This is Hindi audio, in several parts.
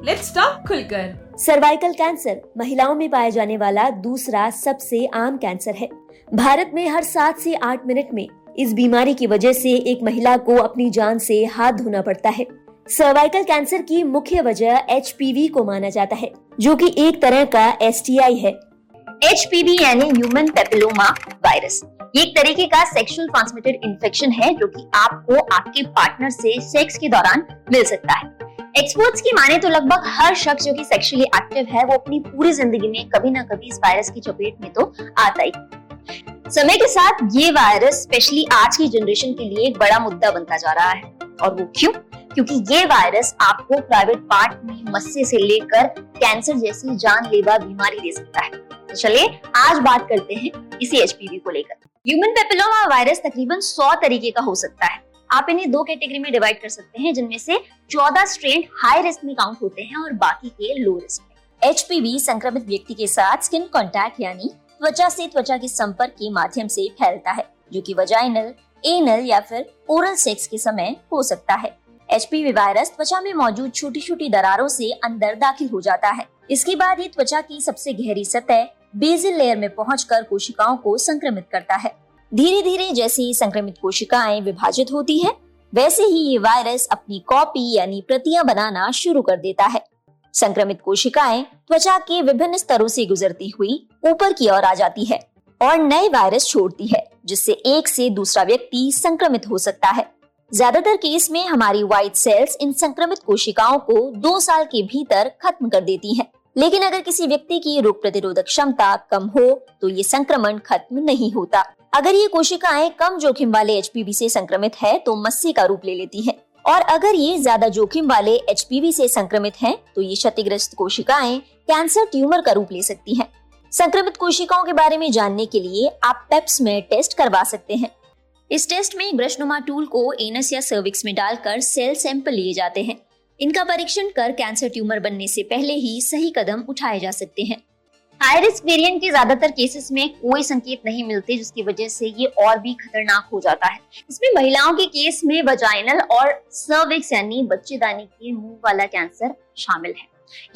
लेट्स टॉक खुलकर. सर्वाइकल कैंसर महिलाओं में पाया जाने वाला दूसरा सबसे आम कैंसर है। भारत में हर सात से आठ मिनट में इस बीमारी की वजह से एक महिला को अपनी जान से हाथ धोना पड़ता है। सर्वाइकल कैंसर की मुख्य वजह एचपीवी को माना जाता है जो कि एक तरह का एसटीआई है। एचपीवी यानी ह्यूमन पेपिलोमा वायरस ये एक तरीके का सेक्सुअल ट्रांसमिटेड इन्फेक्शन है जो कि आपको आपके पार्टनर से सेक्स के दौरान मिल सकता है। एक्सपर्ट्स की माने तो लगभग हर शख्स जो कि सेक्सुअली एक्टिव है, वो अपनी पूरी ज़िंदगी में कभी ना कभी इस वायरस की चपेट में तो आता ही। समय के साथ ये वायरस स्पेशली आज की जनरेशन के लिए एक बड़ा मुद्दा बनता जा रहा है। और वो क्यों? क्योंकि ये वायरस आपको प्राइवेट पार्ट में मस्से से लेकर कैंसर जैसी जानलेवा बीमारी दे सकता है। तो चलिए, आज बात करते हैं इसी एचपीवी को लेकर। ह्यूमन पेपिलोमा वायरस तकरीबन 100 तरीके का हो सकता है। आप इन्हें दो कैटेगरी में डिवाइड कर सकते हैं, जिनमें से 14 स्ट्रेन हाई रिस्क में काउंट होते हैं और बाकी के लो रिस्क HPV संक्रमित व्यक्ति के साथ स्किन कॉन्टैक्ट यानी त्वचा से त्वचा के संपर्क के माध्यम से फैलता है, जो कि वजाइनल एनल या फिर ओरल सेक्स के समय हो सकता है। एचपीवी वायरस त्वचा में मौजूद छोटी छोटी दरारों से अंदर दाखिल हो जाता है। इसके बाद ये त्वचा की सबसे गहरी सतह बेजिल लेयर में पहुंचकर कोशिकाओं को संक्रमित करता है। धीरे धीरे जैसे संक्रमित कोशिकाएँ विभाजित होती है, वैसे ही ये वायरस अपनी कॉपी यानी प्रतियाँ बनाना शुरू कर देता है संक्रमित कोशिकाएँ त्वचा के विभिन्न स्तरों से गुजरती हुई ऊपर की ओर आ जाती है और नए वायरस छोड़ती है, जिससे एक से दूसरा व्यक्ति संक्रमित हो सकता है ज़्यादातर केस में हमारी व्हाइट सेल्स इन संक्रमित कोशिकाओं को दो साल के भीतर खत्म कर देती हैं। लेकिन अगर किसी व्यक्ति की रोग प्रतिरोधक क्षमता कम हो तो ये संक्रमण खत्म नहीं होता अगर ये कोशिकाएँ कम जोखिम वाले एच से संक्रमित है तो मस्सी का रूप ले लेती है। और अगर ये ज़्यादा जोखिम वाले एच से संक्रमित हैं, तो ये क्षतिग्रस्त कोशिकाएँ कैंसर ट्यूमर का रूप ले सकती हैं। संक्रमित कोशिकाओं के बारे में जानने के लिए आप पेप्स में टेस्ट करवा सकते हैं। इस टेस्ट में ब्रशनुमा टूल को एनस या सर्विक्स में डालकर सेल सैंपल लिए जाते हैं। इनका परीक्षण कर कैंसर ट्यूमर बनने से पहले ही सही कदम उठाए जा सकते हैं। हाई रिस्क वेरिएंट के ज़्यादातर केसेस में कोई संकेत नहीं मिलते, जिसकी वजह से ये और भी खतरनाक हो जाता है। इसमें महिलाओं के केस में वजाइनल और सर्विक्स यानी बच्चेदानी के मुँह वाला कैंसर शामिल है।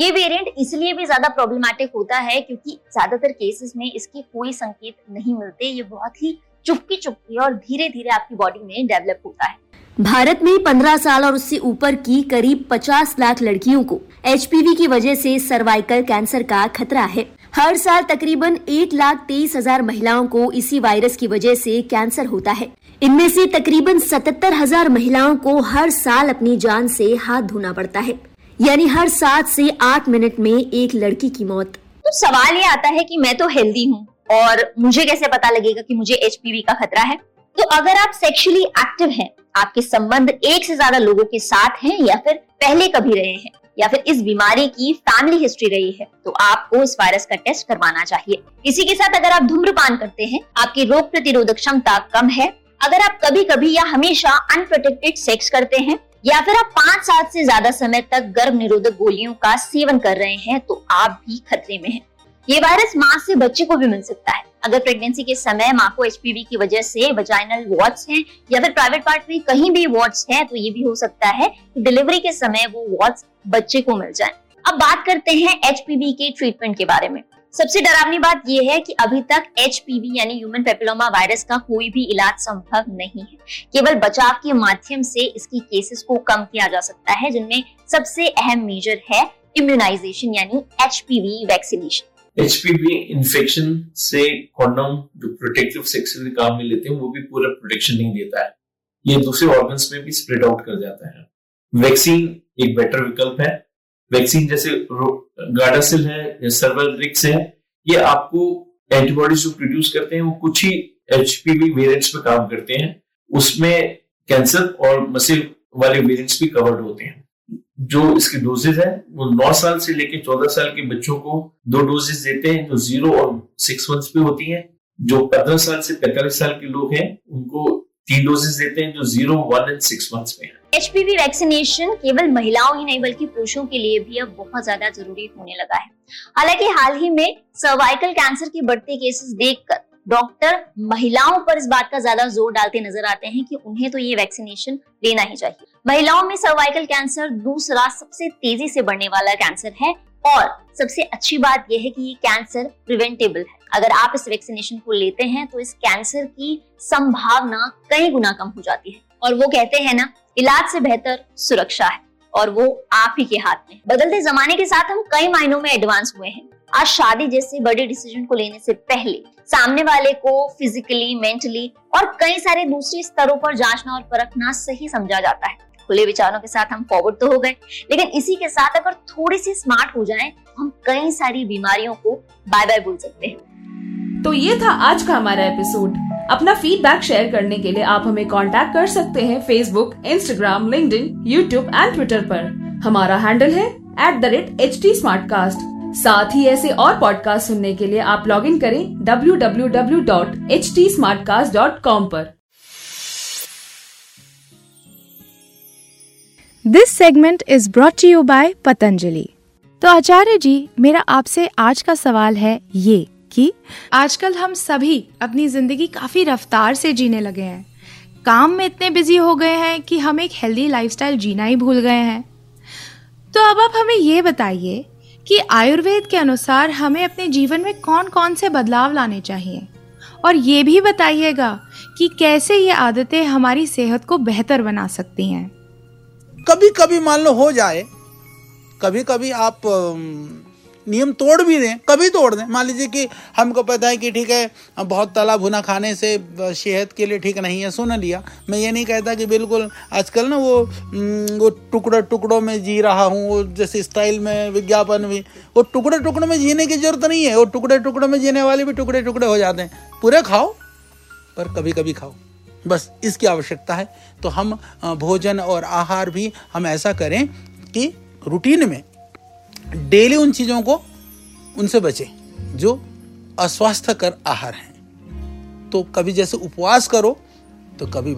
ये वेरिएंट इसलिए भी ज़्यादा प्रॉब्लमैटिक होता है, क्योंकि ज़्यादातर केसेस में इसके कोई संकेत नहीं मिलते। ये बहुत ही चुपकी चुपकी और धीरे धीरे आपकी बॉडी में डेवलप होता है। भारत में 15 साल और उससे ऊपर की करीब 50 लाख लड़कियों को एचपीवी की वजह से सर्वाइकल कैंसर का खतरा है। हर साल तकरीबन एक लाख तेईस हज़ार महिलाओं को इसी वायरस की वजह से कैंसर होता है। इनमें से तकरीबन सतहत्तर हज़ार महिलाओं को हर साल अपनी जान से हाथ धोना पड़ता है। यानी हर सात से आठ मिनट में एक लड़की की मौत। तो सवाल ये आता है कि मैं तो हेल्दी हूँ और मुझे कैसे पता लगेगा कि मुझे एचपीवी का खतरा है? तो अगर आप सेक्सुअली एक्टिव हैं, आपके संबंध एक से ज़्यादा लोगों के साथ हैं या फिर पहले कभी रहे हैं या फिर इस बीमारी की फैमिली हिस्ट्री रही है तो आपको इस वायरस का टेस्ट करवाना चाहिए। इसी के साथ अगर आप धूम्रपान करते हैं, आपकी रोग प्रतिरोधक क्षमता कम है। अगर आप कभी कभी या हमेशा अनप्रोटेक्टेड सेक्स करते हैं, या फिर आप पाँच साल से ज़्यादा समय तक गर्भ निरोधक गोलियों का सेवन कर रहे हैं तो आप भी खतरे में हैं। ये वायरस माँ से बच्चे को भी मिल सकता है। अगर प्रेगनेंसी के समय माँ को एचपीवी की वजह से वजाइनल वार्ड्स हैं या फिर प्राइवेट पार्ट में कहीं भी वार्ड्स हैं तो ये भी हो सकता है कि डिलीवरी के समय वो वार्ड्स बच्चे को मिल जाए। अब बात करते हैं एचपीवी के ट्रीटमेंट के बारे में। सबसे डरावनी बात यह है कि अभी तक एचपीवी यानी ह्यूमन पेपिलोमा वायरस का कोई भी इलाज संभव नहीं है। केवल बचाव के माध्यम से इसकी केसेस को कम किया जा सकता है, जिनमें सबसे अहम मेजर है इम्यूनाइजेशन यानी एच वैक्सीनेशन एच इन्फेक्शन से कॉन्डम जो प्रोटेक्टिव सेक्स के काम में लेते हैं वो भी पूरा प्रोटेक्शन नहीं देता है। ये दूसरे ऑर्गन्स में भी स्प्रेड आउट कर जाता है। वैक्सीन एक बेटर विकल्प है। वैक्सीन जैसे गार्डासिल है, या सर्वरिक्स है, ये आपको एंटीबॉडीज जो प्रोड्यूस करते हैं, वो कुछ ही एच पी वेरियंट्स में काम करते हैं। उसमें कैंसर और मसिल वाले वेरियंट्स भी कवर्ड होते हैं। जो इसके डोजेज है, वो नौ साल से लेकर चौदह साल के बच्चों को दो डोजेज देते हैं, जो ज़ीरो और सिक्स मंथ्स पे होती हैं। जो पंद्रह साल से पैंतालीस साल के लोग हैं, उनको तीन डोजेज देते हैं, जो zero one and six months में है। एचपीवी वैक्सीनेशन केवल महिलाओं ही नहीं, बल्कि पुरुषों के लिए भी अब बहुत ज़्यादा ज़रूरी होने लगा है। हालाँकि हाल ही में सर्वाइकल कैंसर के बढ़ते केसेस देखकर डॉक्टर महिलाओं पर इस बात का ज़्यादा ज़ोर डालते नज़र आते हैं कि उन्हें तो ये वैक्सीनेशन लेना ही चाहिए। महिलाओं में सर्वाइकल कैंसर दूसरा सबसे तेज़ी से बढ़ने वाला कैंसर है और सबसे अच्छी बात यह है कि ये कैंसर प्रिवेंटेबल है। अगर आप इस वैक्सीनेशन को लेते हैं तो इस कैंसर की संभावना कई गुना कम हो जाती है। और वो कहते हैं ना, इलाज से बेहतर सुरक्षा है और वो आप ही के हाथ में। बदलते जमाने के साथ हम कई मायनों में एडवांस हुए हैं। आज शादी जैसे बड़े डिसीज़न को लेने से पहले सामने वाले को फिजिकली मेंटली और कई सारे दूसरे स्तरों पर जांचना और परखना सही समझा जाता है। खुले विचारों के साथ हम फॉरवर्ड तो हो गए। लेकिन इसी के साथ अगर थोड़ी सी स्मार्ट हो जाएँ, हम कई सारी बीमारियों को बाय बाय बोल सकते हैं। तो ये था आज का हमारा एपिसोड अपना फीडबैक शेयर करने के लिए आप हमें कांटेक्ट कर सकते हैं Facebook Instagram link YouTube and Twitter पर। हमारा हैंडल है at the rate H T साथ ही ऐसे और पॉडकास्ट सुनने के लिए आप लॉग इन करें W W W dot H T smartcast dot com पर। This segment is brought you by Patanjali तो आचार्य जी, मेरा आपसे आज का सवाल है ये कि आजकल हम सभी अपनी ज़िंदगी काफ़ी रफ्तार से जीने लगे हैं। काम में इतने बिज़ी हो गए हैं कि हम एक हेल्दी लाइफस्टाइल जीना ही भूल गए हैं। तो अब आप हमें ये बताइए कि आयुर्वेद के अनुसार हमें अपने जीवन में कौन कौन से बदलाव लाने चाहिए? और ये भी बताइएगा कि कैसे ये आदतें हमारी सेहत को बेहतर बना सकती हैं। कभी कभी मान लो हो जाए कभी कभी आप नियम तोड़ भी दें, कभी तोड़ दें। मान लीजिए कि हमको पता है कि ठीक है बहुत तला भुना खाने से सेहत के लिए ठीक नहीं है, सुन लिया। मैं ये नहीं कहता कि बिल्कुल आजकल ना वो वो टुकड़े टुकड़ों में जी रहा हूँ, वो जैसे स्टाइल में विज्ञापन भी, वो टुकड़े टुकड़े में जीने की ज़रूरत नहीं है, वो टुकड़े टुकड़ों में जीने वाले भी टुकड़े टुकड़े हो जाते हैं। पूरे खाओ, पर कभी कभी खाओ। बस इसकी आवश्यकता है। तो हम भोजन और आहार भी हम ऐसा करें कि रूटीन में डेली उन चीज़ों को उनसे बचें, जो अस्वास्थ्यकर आहार हैं। तो कभी जैसे उपवास करो तो कभी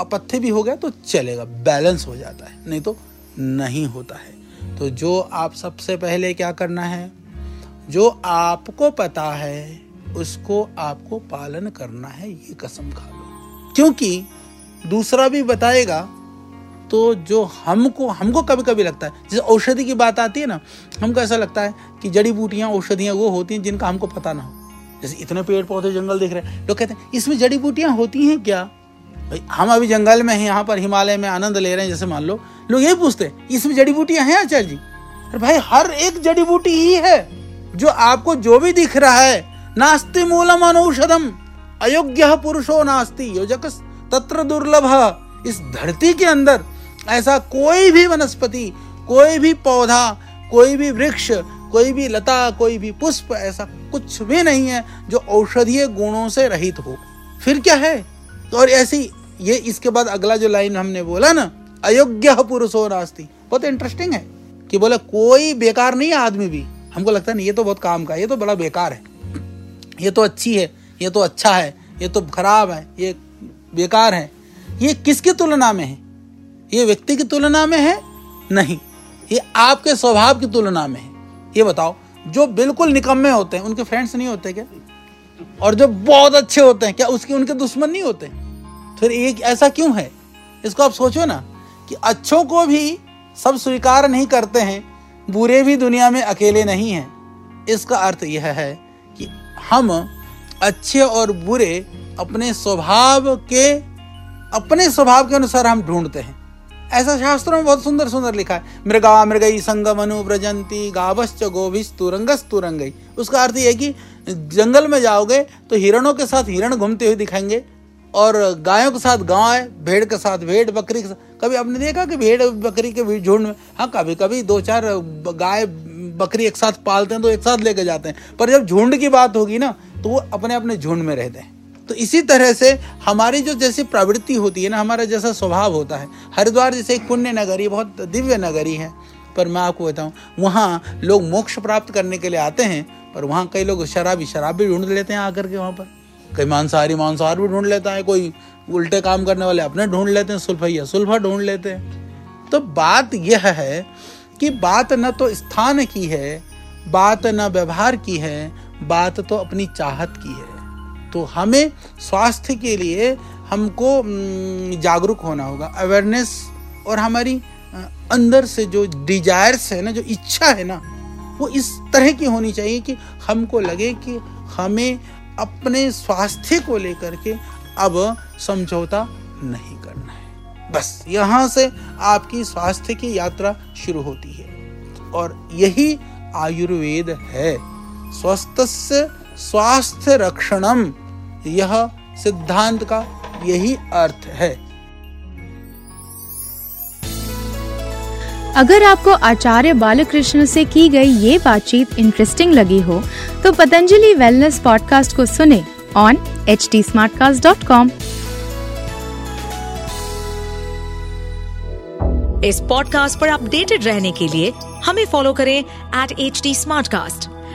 अपथ्य भी हो गया तो चलेगा बैलेंस हो जाता है, नहीं तो नहीं होता है। तो जो आप सबसे पहले क्या करना है, जो आपको पता है, उसको आपको पालन करना है, ये कसम खा लो। क्योंकि दूसरा भी बताएगा तो जो हमको हमको कभी कभी लगता है। जैसे औषधि की बात आती है ना, हमको ऐसा लगता है कि जड़ी बूटियाँ, औषधियाँ वो होती हैं जिनका हमको पता ना हो। जैसे इतने पेड़ पौधे जंगल दिख रहे हैं। लोग कहते हैं, इसमें जड़ी बूटियाँ होती हैं क्या? भाई, हम अभी जंगल में हैं, यहाँ पर हिमालय में आनंद ले रहे हैं, जैसे मान लो। लोग यही पूछते हैं, इसमें जड़ी बूटियाँ हैं आचार्य जी? अरे भाई, हर एक जड़ी बूटी ही है, जो आपको जो भी दिख रहा है, नास्ति मूलम अनौषधम अयोग्य पुरुषो नास्ति। योजक तत्र दुर्लभ। इस धरती के अंदर ऐसा कोई भी वनस्पति, कोई भी पौधा, कोई भी वृक्ष, कोई भी लता, कोई भी पुष्प, ऐसा कुछ भी नहीं है जो औषधीय गुणों से रहित हो। फिर क्या है? और ऐसी ये इसके बाद अगला जो लाइन हमने बोला ना, अयोग्य पुरुषो नास्ती। बहुत इंटरेस्टिंग है कि बोले कोई बेकार नहीं है आदमी भी। हमको लगता है नहीं ये तो बहुत काम का ये तो बड़ा बेकार है। ये तो अच्छी है, ये तो अच्छा है। ये तो खराब है, ये बेकार है। ये किसकी तुलना में है? ये व्यक्ति की तुलना में है? नहीं। ये आपके स्वभाव की तुलना में है। ये बताओ, जो बिल्कुल निकम्मे होते हैं, उनके फ्रेंड्स नहीं होते क्या? और जो बहुत अच्छे होते हैं, क्या उसके, उनके दुश्मन नहीं होते? फिर एक ऐसा क्यों है? इसको आप सोचो ना कि अच्छों को भी सब स्वीकार नहीं करते हैं, बुरे भी दुनिया में अकेले नहीं हैं। इसका अर्थ यह है कि हम अच्छे और बुरे अपने स्वभाव के, अपने स्वभाव के अनुसार हम ढूंढते हैं। ऐसा शास्त्रों में बहुत सुंदर सुंदर लिखा है। मृगा मृगई संगम अनुव्रजंती, गावश्च गोभिस तुरंगस तुरंगई उसका अर्थ यह कि जंगल में जाओगे तो हिरणों के साथ हिरण घूमते हुए दिखाएँगे और गायों के साथ गाय भेड़ के साथ भेड़, बकरी के साथ। कभी आपने देखा कि भेड़, बकरी के झुंड में? हाँ कभी कभी दो चार गाय, बकरी एक साथ पालते हैं तो एक साथ लेके जाते हैं। पर जब झुंड की बात होगी ना तो वो अपने अपने झुंड में रहते हैं। तो इसी तरह से हमारी जो जैसी प्रवृत्ति होती है ना, हमारा जैसा स्वभाव होता है। हरिद्वार जैसे एक पुण्य नगरी, बहुत दिव्य नगरी है। पर मैं आपको बताऊँ, वहाँ लोग मोक्ष प्राप्त करने के लिए आते हैं, पर वहाँ कई लोग शराबी, शराब भी ढूंढ लेते हैं आकर के वहाँ पर। कई मांसाहारी, मांसाहार भी ढूंढ लेता है, कोई उल्टे काम करने वाले अपने ढूंढ लेते हैं सुल्फैया सुल्फा ढूंढ लेते हैं। तो बात यह है कि बात न तो स्थान की है, बात न व्यवहार की है बात तो अपनी चाहत की है तो हमें स्वास्थ्य के लिए हमको जागरूक होना होगा। अवेयरनेस और हमारी अंदर से जो डिजायर्स है ना, जो इच्छा है ना, वो इस तरह की होनी चाहिए कि हमको लगे कि हमें अपने स्वास्थ्य को लेकर के अब समझौता नहीं करना है। बस, यहाँ से आपकी स्वास्थ्य की यात्रा शुरू होती है और यही आयुर्वेद है। स्वस्थ स्वास्थ्य रक्षणम यह सिद्धांत का यही अर्थ है। अगर आपको आचार्य बालकृष्ण से की गई ये बातचीत इंटरेस्टिंग लगी हो तो पतंजलि वेलनेस पॉडकास्ट को सुने ऑन एच टी इस पॉडकास्ट पर अपडेटेड रहने के लिए हमें फॉलो करें एट एच टी